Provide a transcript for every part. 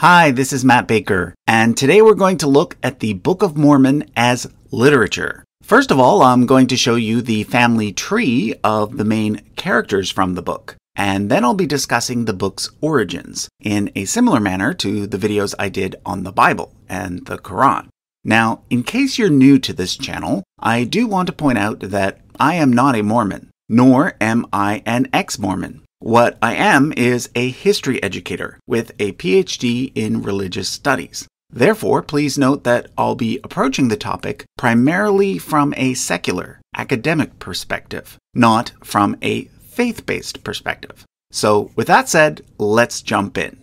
Hi, this is Matt Baker, and today we're going to look at the Book of Mormon as literature. First of all, I'm going to show you the family tree of the main characters from the book, and then I'll be discussing the book's origins in a similar manner to the videos I did on the Bible and the Quran. Now, in case you're new to this channel, I do want to point out that I am not a Mormon, nor am I an ex Mormon. What I am is a history educator with a PhD in religious studies. Therefore, please note that I'll be approaching the topic primarily from a secular, academic perspective, not from a faith based perspective. So, with that said, let's jump in.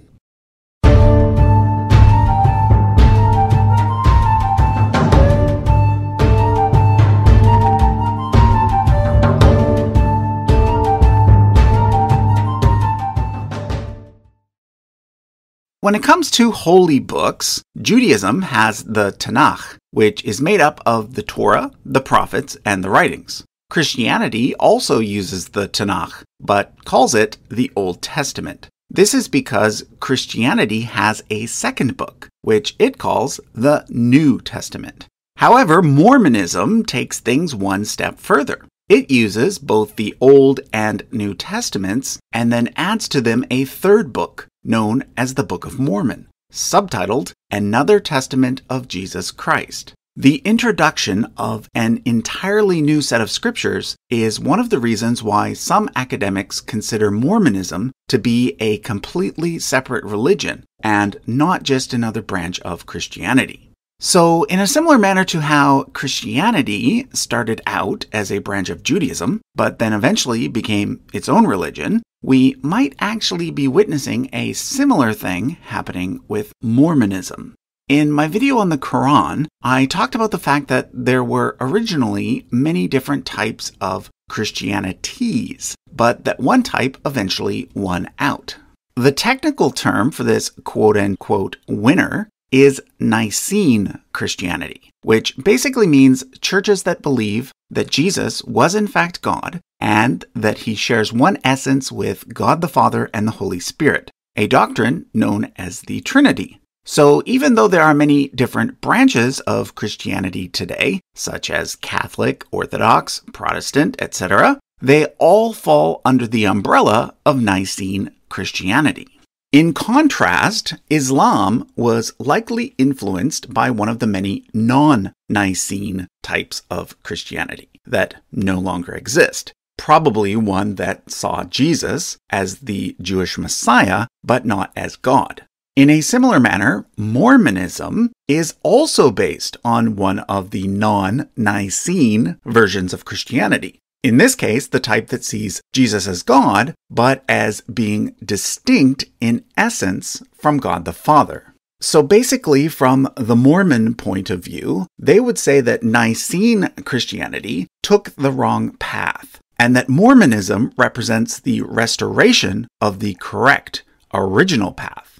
When it comes to holy books, Judaism has the Tanakh, which is made up of the Torah, the prophets, and the writings. Christianity also uses the Tanakh, but calls it the Old Testament. This is because Christianity has a second book, which it calls the New Testament. However, Mormonism takes things one step further. It uses both the Old and New Testaments and then adds to them a third book, known as the Book of Mormon, subtitled Another Testament of Jesus Christ. The introduction of an entirely new set of scriptures is one of the reasons why some academics consider Mormonism to be a completely separate religion and not just another branch of Christianity. So, in a similar manner to how Christianity started out as a branch of Judaism, but then eventually became its own religion, we might actually be witnessing a similar thing happening with Mormonism. In my video on the Quran, I talked about the fact that there were originally many different types of Christianities, but that one type eventually won out. The technical term for this quote unquote winner is Nicene Christianity, which basically means churches that believe that Jesus was in fact God and that he shares one essence with God the Father and the Holy Spirit, a doctrine known as the Trinity. So, even though there are many different branches of Christianity today, such as Catholic, Orthodox, Protestant, etc., they all fall under the umbrella of Nicene Christianity. In contrast, Islam was likely influenced by one of the many non Nicene types of Christianity that no longer exist. Probably one that saw Jesus as the Jewish Messiah, but not as God. In a similar manner, Mormonism is also based on one of the non Nicene versions of Christianity. In this case, the type that sees Jesus as God, but as being distinct in essence from God the Father. So basically, from the Mormon point of view, they would say that Nicene Christianity took the wrong path, and that Mormonism represents the restoration of the correct, original path.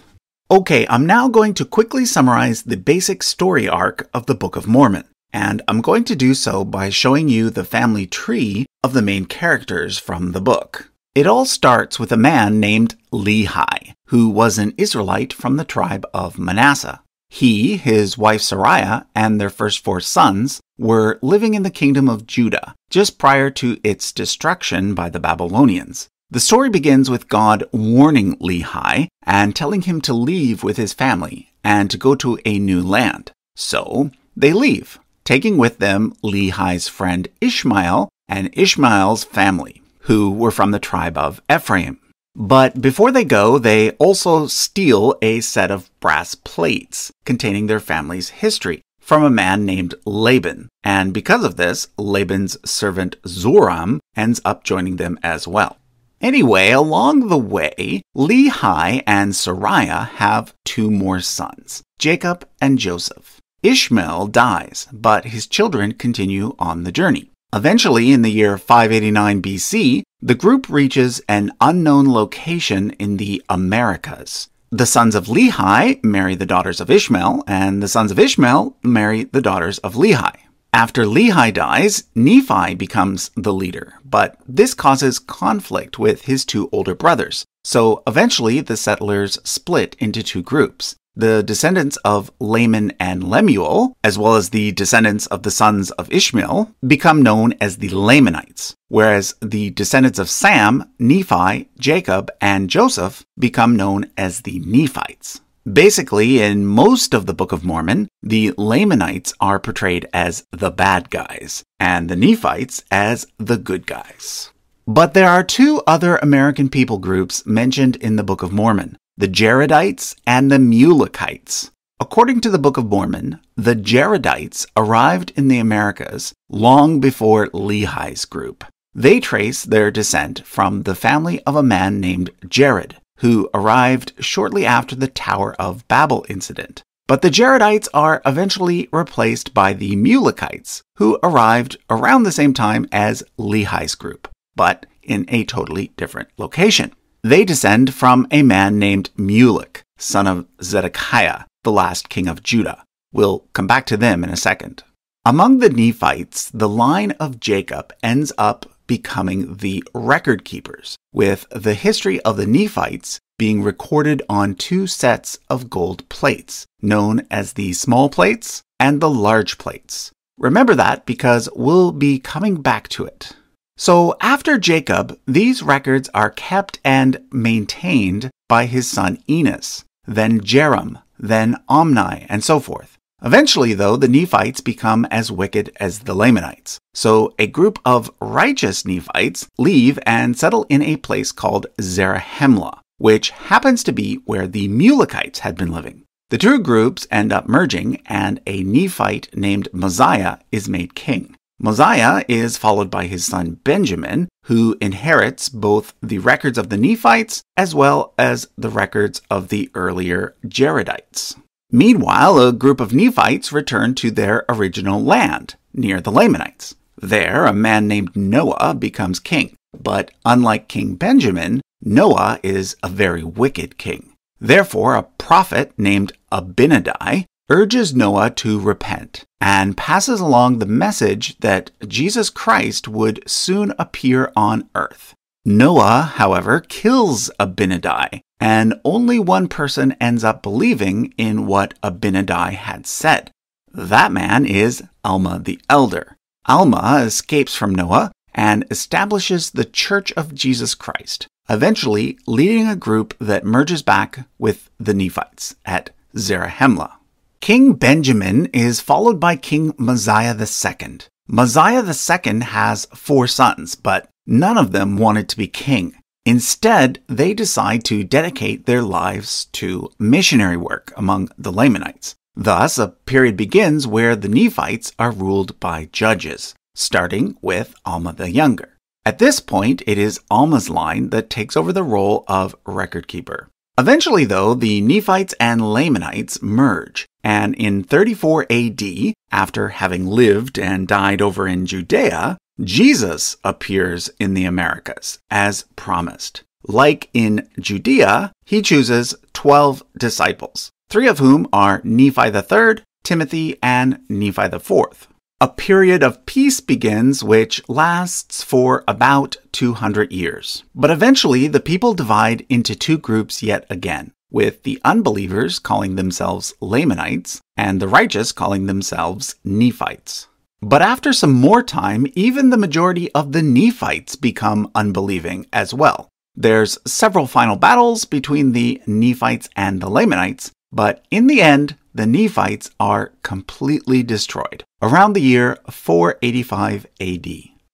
Okay, I'm now going to quickly summarize the basic story arc of the Book of Mormon and I'm going to do so by showing you the family tree of the main characters from the book. It all starts with a man named Lehi, who was an Israelite from the tribe of Manasseh. He, his wife Sariah, and their first four sons were living in the kingdom of Judah just prior to its destruction by the Babylonians. The story begins with God warning Lehi and telling him to leave with his family and to go to a new land. So they leave, taking with them Lehi's friend Ishmael and Ishmael's family, who were from the tribe of Ephraim. But before they go, they also steal a set of brass plates containing their family's history from a man named Laban. And because of this, Laban's servant Zoram ends up joining them as well. Anyway, along the way, Lehi and Sariah have two more sons, Jacob and Joseph. Ishmael dies, but his children continue on the journey. Eventually, in the year 589 BC, the group reaches an unknown location in the Americas. The sons of Lehi marry the daughters of Ishmael, and the sons of Ishmael marry the daughters of Lehi. After Lehi dies, Nephi becomes the leader, but this causes conflict with his two older brothers. So eventually the settlers split into two groups. The descendants of Laman and Lemuel, as well as the descendants of the sons of Ishmael, become known as the Lamanites, whereas the descendants of Sam, Nephi, Jacob, and Joseph become known as the Nephites. Basically, in most of the Book of Mormon, the Lamanites are portrayed as the bad guys, and the Nephites as the good guys. But there are two other American people groups mentioned in the Book of Mormon the Jaredites and the Mulekites. According to the Book of Mormon, the Jaredites arrived in the Americas long before Lehi's group. They trace their descent from the family of a man named Jared, who arrived shortly after the Tower of Babel incident. But the Jaredites are eventually replaced by the Mulekites, who arrived around the same time as Lehi's group, but in a totally different location. They descend from a man named Mulek, son of Zedekiah, the last king of Judah. We'll come back to them in a second. Among the Nephites, the line of Jacob ends up becoming the record keepers, with the history of the Nephites being recorded on two sets of gold plates, known as the small plates and the large plates. Remember that because we'll be coming back to it. So, after Jacob, these records are kept and maintained by his son Enos, then Jarom, then Omni, and so forth. Eventually, though, the Nephites become as wicked as the Lamanites. So a group of righteous Nephites leave and settle in a place called Zarahemla, which happens to be where the Mulekites had been living. The two groups end up merging, and a Nephite named Mosiah is made king. Mosiah is followed by his son Benjamin, who inherits both the records of the Nephites as well as the records of the earlier Jaredites. Meanwhile, a group of Nephites return to their original land, near the Lamanites. There, a man named Noah becomes king. But unlike King Benjamin, Noah is a very wicked king. Therefore, a prophet named Abinadi urges Noah to repent and passes along the message that Jesus Christ would soon appear on earth. Noah, however, kills Abinadi and only one person ends up believing in what Abinadi had said. That man is Alma the Elder. Alma escapes from Noah and establishes the Church of Jesus Christ, eventually leading a group that merges back with the Nephites at Zarahemla. King Benjamin is followed by King Mosiah II. Mosiah II has four sons, but none of them wanted to be king. Instead, they decide to dedicate their lives to missionary work among the Lamanites. Thus, a period begins where the Nephites are ruled by judges, starting with Alma the Younger. At this point, it is Alma's line that takes over the role of record keeper. Eventually, though, the Nephites and Lamanites merge, and in 34 AD, after having lived and died over in Judea, Jesus appears in the Americas as promised. Like in Judea, he chooses 12 disciples, three of whom are Nephi III, Timothy, and Nephi IV. A period of peace begins which lasts for about 200 years. But eventually, the people divide into two groups yet again, with the unbelievers calling themselves Lamanites and the righteous calling themselves Nephites. But after some more time, even the majority of the Nephites become unbelieving as well. There's several final battles between the Nephites and the Lamanites, but in the end, the Nephites are completely destroyed around the year 485 AD.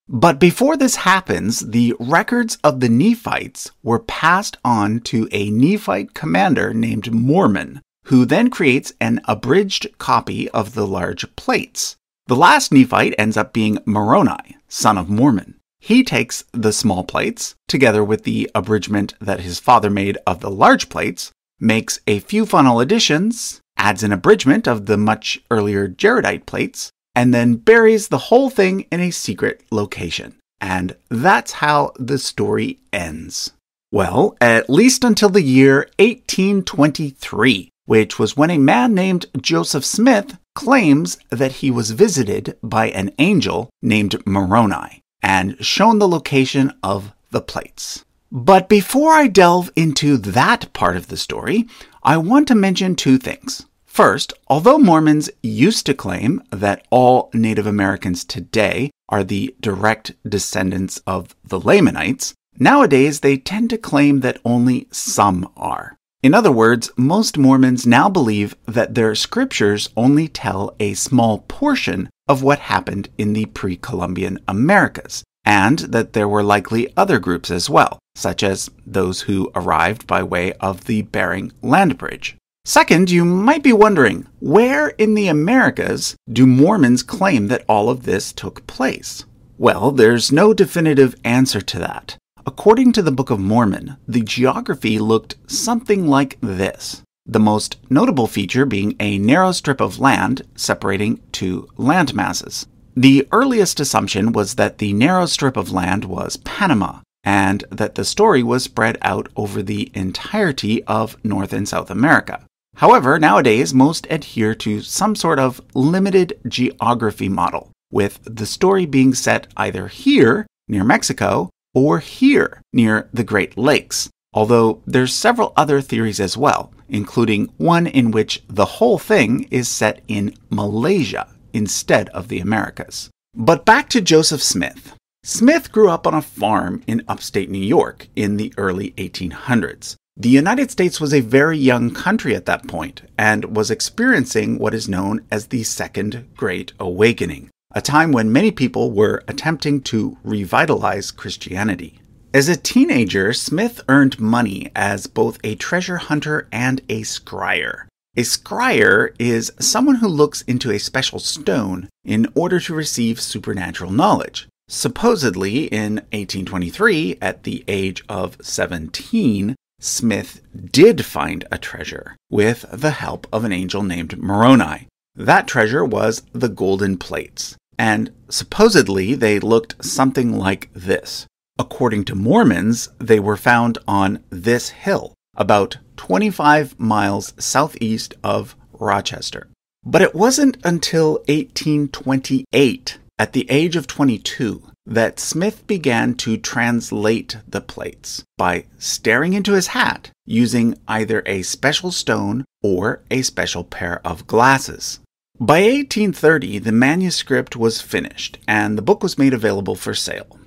But before this happens, the records of the Nephites were passed on to a Nephite commander named Mormon, who then creates an abridged copy of the large plates. The last Nephite ends up being Moroni, son of Mormon. He takes the small plates, together with the abridgment that his father made of the large plates, makes a few final additions, adds an abridgment of the much earlier Jaredite plates, and then buries the whole thing in a secret location. And that's how the story ends. Well, at least until the year 1823, which was when a man named Joseph Smith claims that he was visited by an angel named Moroni and shown the location of the plates. But before I delve into that part of the story, I want to mention two things. First, although Mormons used to claim that all Native Americans today are the direct descendants of the Lamanites, nowadays they tend to claim that only some are. In other words, most Mormons now believe that their scriptures only tell a small portion of what happened in the pre Columbian Americas, and that there were likely other groups as well, such as those who arrived by way of the Bering Land Bridge. Second, you might be wondering where in the Americas do Mormons claim that all of this took place? Well, there's no definitive answer to that. According to the Book of Mormon, the geography looked something like this the most notable feature being a narrow strip of land separating two land masses. The earliest assumption was that the narrow strip of land was Panama, and that the story was spread out over the entirety of North and South America. However, nowadays most adhere to some sort of limited geography model, with the story being set either here, near Mexico, or here, near the Great Lakes. Although there's several other theories as well, including one in which the whole thing is set in Malaysia instead of the Americas. But back to Joseph Smith. Smith grew up on a farm in upstate New York in the early 1800s. The United States was a very young country at that point and was experiencing what is known as the Second Great Awakening, a time when many people were attempting to revitalize Christianity. As a teenager, Smith earned money as both a treasure hunter and a scryer. A scryer is someone who looks into a special stone in order to receive supernatural knowledge. Supposedly, in 1823, at the age of 17, Smith did find a treasure with the help of an angel named Moroni. That treasure was the golden plates, and supposedly they looked something like this. According to Mormons, they were found on this hill, about 25 miles southeast of Rochester. But it wasn't until 1828, at the age of 22, that Smith began to translate the plates by staring into his hat using either a special stone or a special pair of glasses. By 1830, the manuscript was finished and the book was made available for sale.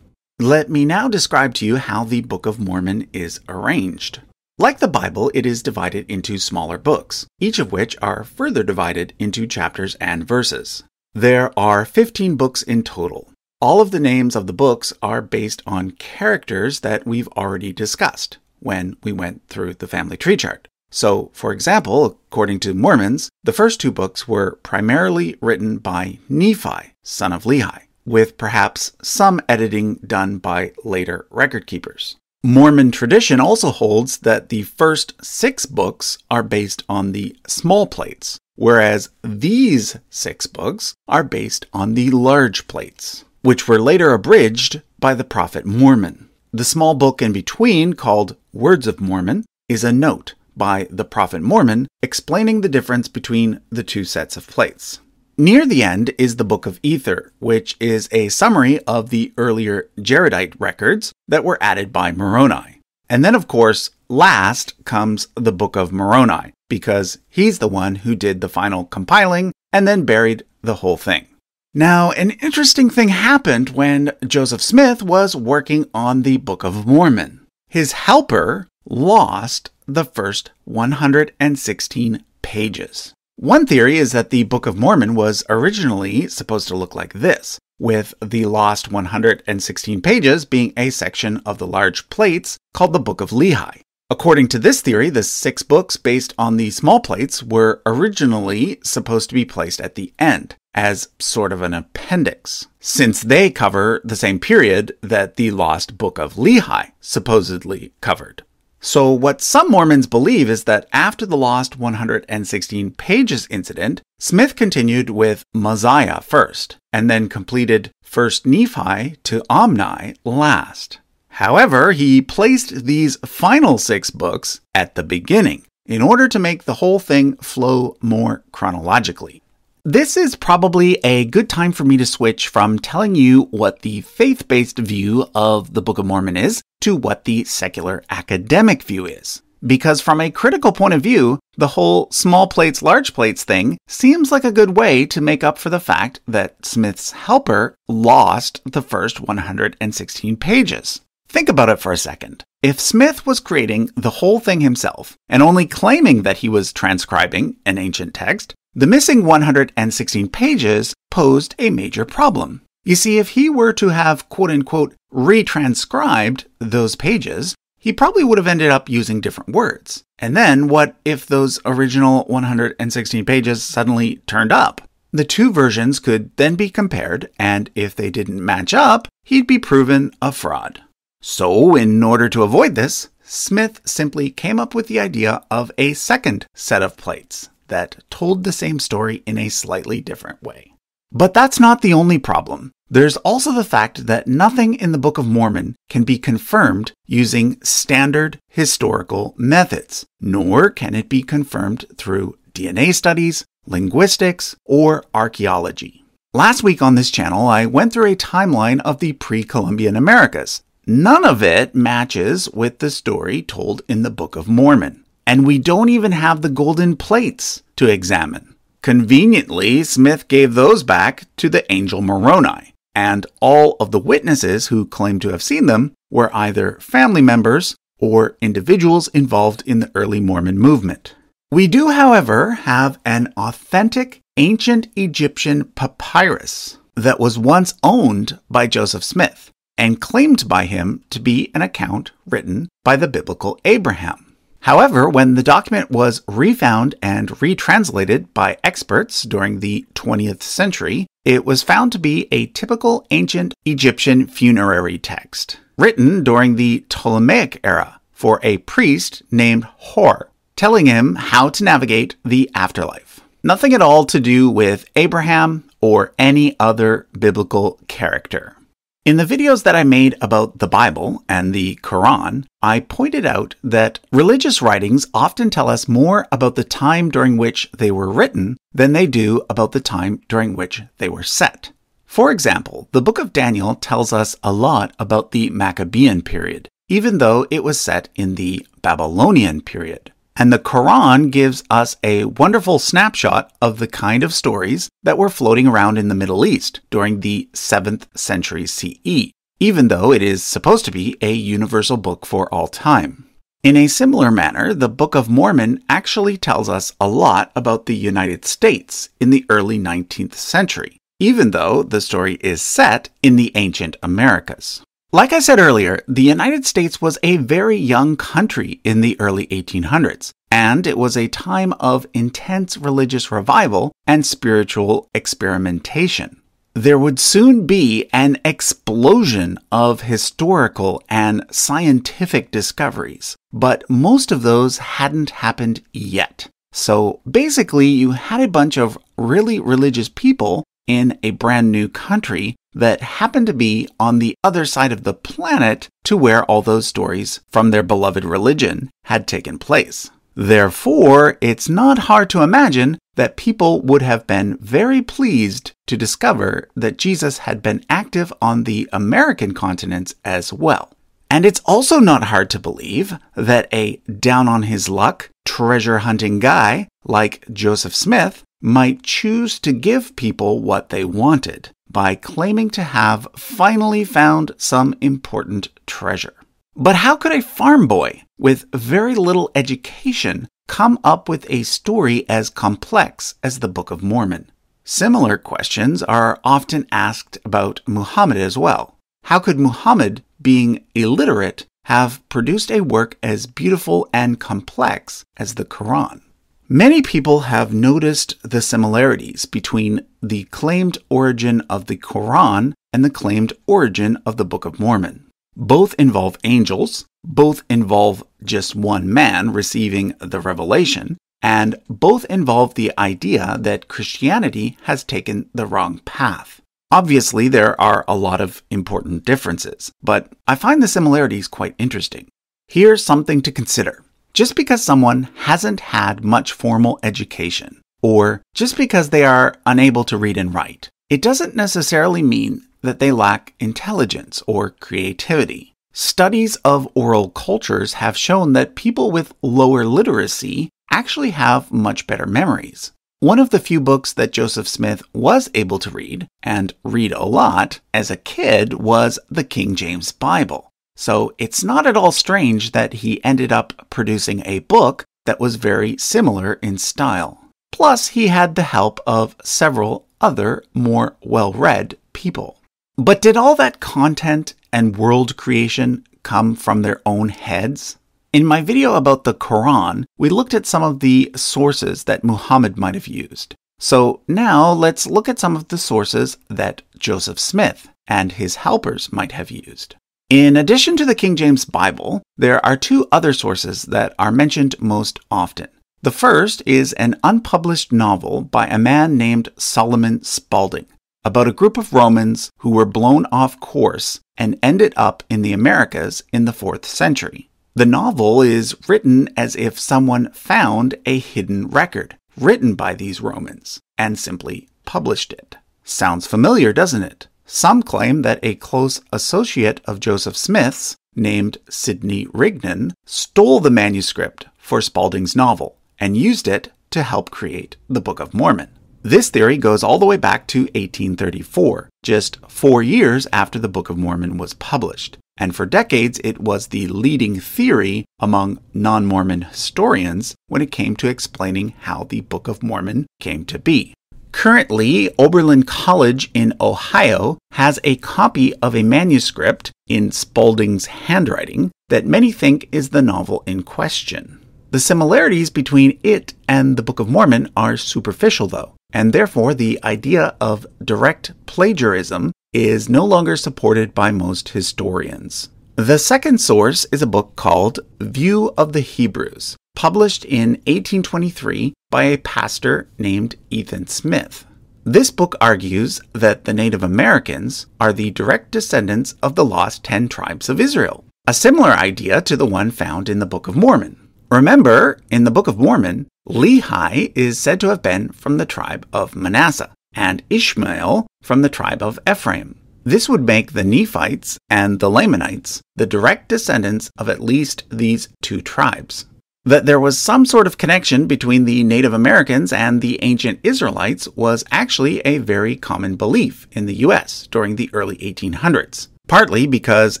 Let me now describe to you how the Book of Mormon is arranged. Like the Bible, it is divided into smaller books, each of which are further divided into chapters and verses. There are 15 books in total, all of the names of the books are based on characters that we've already discussed when we went through the family tree chart. So, for example, according to Mormons, the first two books were primarily written by Nephi, son of Lehi, with perhaps some editing done by later record keepers. Mormon tradition also holds that the first six books are based on the small plates, whereas these six books are based on the large plates which were later abridged by the Prophet Mormon. The small book in between, called Words of Mormon, is a note by the Prophet Mormon explaining the difference between the two sets of plates. Near the end is the Book of Ether, which is a summary of the earlier Jaredite records that were added by Moroni. And then, of course, last comes the Book of Moroni, because he's the one who did the final compiling and then buried the whole thing. Now, an interesting thing happened when Joseph Smith was working on the Book of Mormon. His helper lost the first 116 pages. One theory is that the Book of Mormon was originally supposed to look like this, with the lost 116 pages being a section of the large plates called the Book of Lehi. According to this theory, the six books based on the small plates were originally supposed to be placed at the end as sort of an appendix, since they cover the same period that the lost book of Lehi supposedly covered. So, what some Mormons believe is that after the lost 116 pages incident, Smith continued with Mosiah first, and then completed 1st Nephi to Omni last. However, he placed these final six books at the beginning in order to make the whole thing flow more chronologically. This is probably a good time for me to switch from telling you what the faith based view of the Book of Mormon is to what the secular academic view is. because from a critical point of view, the whole small plates, large plates thing seems like a good way to make up for the fact that Smith's helper lost the first 116 pages. Think about it for a second. If Smith was creating the whole thing himself and only claiming that he was transcribing an ancient text, the missing 116 pages posed a major problem. You see, if he were to have quote unquote retranscribed those pages, he probably would have ended up using different words. And then what if those original 116 pages suddenly turned up? The two versions could then be compared, and if they didn't match up, he'd be proven a fraud. So, in order to avoid this, Smith simply came up with the idea of a second set of plates that told the same story in a slightly different way. But that's not the only problem. There's also the fact that nothing in the Book of Mormon can be confirmed using standard historical methods, nor can it be confirmed through DNA studies, linguistics, or archaeology. Last week on this channel, I went through a timeline of the pre Columbian Americas. None of it matches with the story told in the Book of Mormon. And we don't even have the golden plates to examine. Conveniently, Smith gave those back to the angel Moroni, and all of the witnesses who claimed to have seen them were either family members or individuals involved in the early Mormon movement. We do, however, have an authentic ancient Egyptian papyrus that was once owned by Joseph Smith and claimed by him to be an account written by the biblical Abraham. However, when the document was refound and retranslated by experts during the 20th century, it was found to be a typical ancient Egyptian funerary text, written during the Ptolemaic era for a priest named Hor, telling him how to navigate the afterlife. Nothing at all to do with Abraham or any other biblical character. In the videos that I made about the Bible and the Quran, I pointed out that religious writings often tell us more about the time during which they were written than they do about the time during which they were set. For example, the book of Daniel tells us a lot about the Maccabean period, even though it was set in the Babylonian period. And the Quran gives us a wonderful snapshot of the kind of stories that were floating around in the Middle East during the 7th century CE, even though it is supposed to be a universal book for all time. In a similar manner, the Book of Mormon actually tells us a lot about the United States in the early 19th century, even though the story is set in the ancient Americas. Like I said earlier, the United States was a very young country in the early 1800s, and it was a time of intense religious revival and spiritual experimentation. There would soon be an explosion of historical and scientific discoveries, but most of those hadn't happened yet. So basically, you had a bunch of really religious people in a brand new country that happened to be on the other side of the planet to where all those stories from their beloved religion had taken place. Therefore, it's not hard to imagine that people would have been very pleased to discover that Jesus had been active on the American continents as well. And it's also not hard to believe that a down on his luck, treasure hunting guy like Joseph Smith might choose to give people what they wanted by claiming to have finally found some important treasure. But how could a farm boy with very little education come up with a story as complex as the Book of Mormon? Similar questions are often asked about Muhammad as well. How could Muhammad, being illiterate, have produced a work as beautiful and complex as the Quran? Many people have noticed the similarities between the claimed origin of the Quran and the claimed origin of the Book of Mormon. Both involve angels, both involve just one man receiving the revelation, and both involve the idea that Christianity has taken the wrong path. Obviously, there are a lot of important differences, but I find the similarities quite interesting. Here's something to consider. Just because someone hasn't had much formal education, or just because they are unable to read and write, it doesn't necessarily mean that they lack intelligence or creativity. Studies of oral cultures have shown that people with lower literacy actually have much better memories. One of the few books that Joseph Smith was able to read, and read a lot, as a kid was the King James Bible. So it's not at all strange that he ended up producing a book that was very similar in style. Plus, he had the help of several other more well read people. But did all that content and world creation come from their own heads? In my video about the Quran, we looked at some of the sources that Muhammad might have used. So now let's look at some of the sources that Joseph Smith and his helpers might have used. In addition to the King James Bible, there are two other sources that are mentioned most often. The first is an unpublished novel by a man named Solomon Spaulding about a group of Romans who were blown off course and ended up in the Americas in the 4th century. The novel is written as if someone found a hidden record written by these Romans and simply published it. Sounds familiar, doesn't it? Some claim that a close associate of Joseph Smith's, named Sidney Rigdon, stole the manuscript for Spaulding's novel and used it to help create the Book of Mormon. This theory goes all the way back to 1834, just four years after the Book of Mormon was published and for decades it was the leading theory among non Mormon historians when it came to explaining how the Book of Mormon came to be. Currently, Oberlin College in Ohio has a copy of a manuscript in Spaulding's handwriting that many think is the novel in question. The similarities between it and the Book of Mormon are superficial, though, and therefore the idea of direct plagiarism is no longer supported by most historians. The second source is a book called View of the Hebrews, published in 1823 by a pastor named Ethan Smith. This book argues that the Native Americans are the direct descendants of the lost ten tribes of Israel, a similar idea to the one found in the Book of Mormon. Remember, in the Book of Mormon, Lehi is said to have been from the tribe of Manasseh, and Ishmael from the tribe of Ephraim. This would make the Nephites and the Lamanites the direct descendants of at least these two tribes. That there was some sort of connection between the Native Americans and the ancient Israelites was actually a very common belief in the US during the early 1800s. Partly because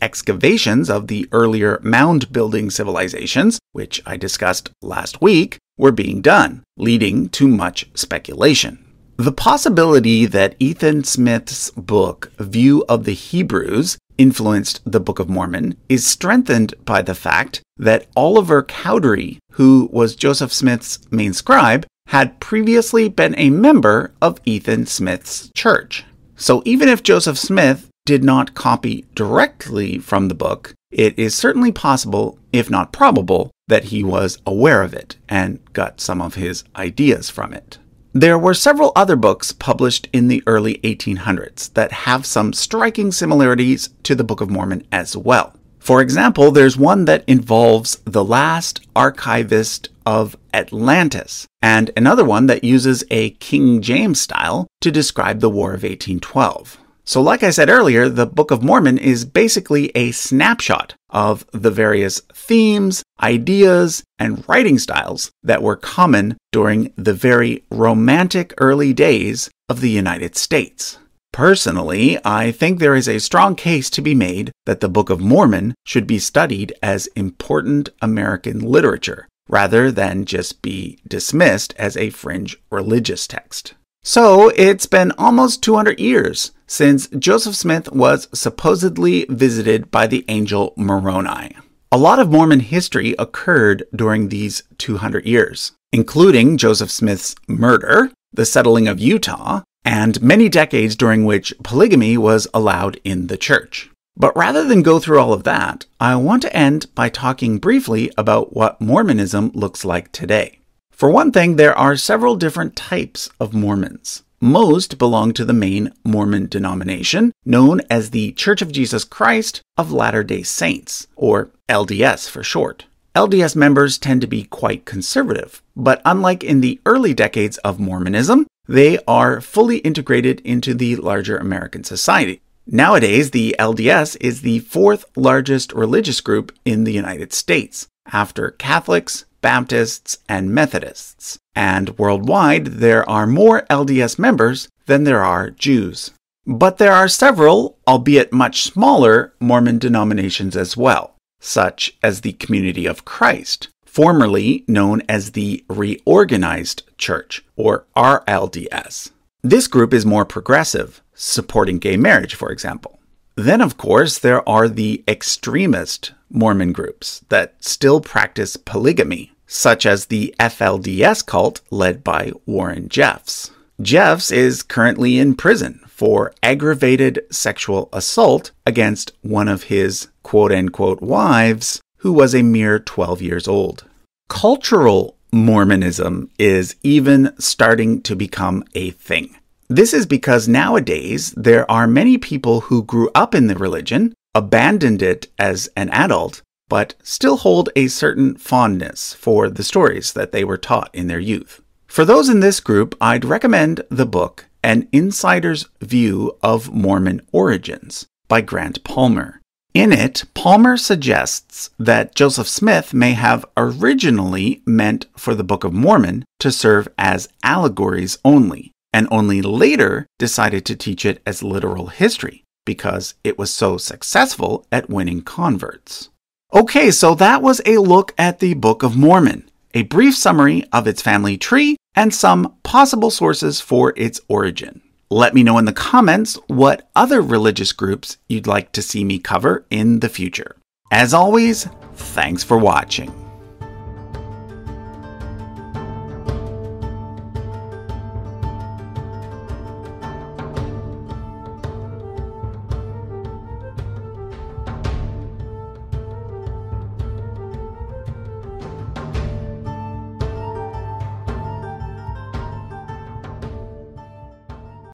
excavations of the earlier mound building civilizations, which I discussed last week, were being done, leading to much speculation. The possibility that Ethan Smith's book, View of the Hebrews, influenced the Book of Mormon is strengthened by the fact that Oliver Cowdery, who was Joseph Smith's main scribe, had previously been a member of Ethan Smith's church. So even if Joseph Smith did not copy directly from the book, it is certainly possible, if not probable, that he was aware of it and got some of his ideas from it. There were several other books published in the early 1800s that have some striking similarities to the Book of Mormon as well. For example, there's one that involves the last archivist of Atlantis, and another one that uses a King James style to describe the War of 1812. So, like I said earlier, the Book of Mormon is basically a snapshot of the various themes, ideas, and writing styles that were common during the very romantic early days of the United States. Personally, I think there is a strong case to be made that the Book of Mormon should be studied as important American literature, rather than just be dismissed as a fringe religious text. So, it's been almost 200 years since Joseph Smith was supposedly visited by the angel Moroni. A lot of Mormon history occurred during these 200 years, including Joseph Smith's murder, the settling of Utah, and many decades during which polygamy was allowed in the church. But rather than go through all of that, I want to end by talking briefly about what Mormonism looks like today. For one thing, there are several different types of Mormons. Most belong to the main Mormon denomination, known as the Church of Jesus Christ of Latter day Saints, or LDS for short. LDS members tend to be quite conservative, but unlike in the early decades of Mormonism, they are fully integrated into the larger American society. Nowadays, the LDS is the fourth largest religious group in the United States, after Catholics, Baptists, and Methodists. And worldwide, there are more LDS members than there are Jews. But there are several, albeit much smaller, Mormon denominations as well, such as the Community of Christ, formerly known as the Reorganized Church, or RLDS. This group is more progressive, supporting gay marriage, for example. Then, of course, there are the extremist Mormon groups that still practice polygamy, such as the FLDS cult led by Warren Jeffs. Jeffs is currently in prison for aggravated sexual assault against one of his quote unquote wives, who was a mere 12 years old. Cultural Mormonism is even starting to become a thing. This is because nowadays there are many people who grew up in the religion, abandoned it as an adult, but still hold a certain fondness for the stories that they were taught in their youth. For those in this group, I'd recommend the book An Insider's View of Mormon Origins by Grant Palmer. In it, Palmer suggests that Joseph Smith may have originally meant for the Book of Mormon to serve as allegories only, and only later decided to teach it as literal history because it was so successful at winning converts. Okay, so that was a look at the Book of Mormon, a brief summary of its family tree, and some possible sources for its origin. Let me know in the comments what other religious groups you'd like to see me cover in the future. As always, thanks for watching.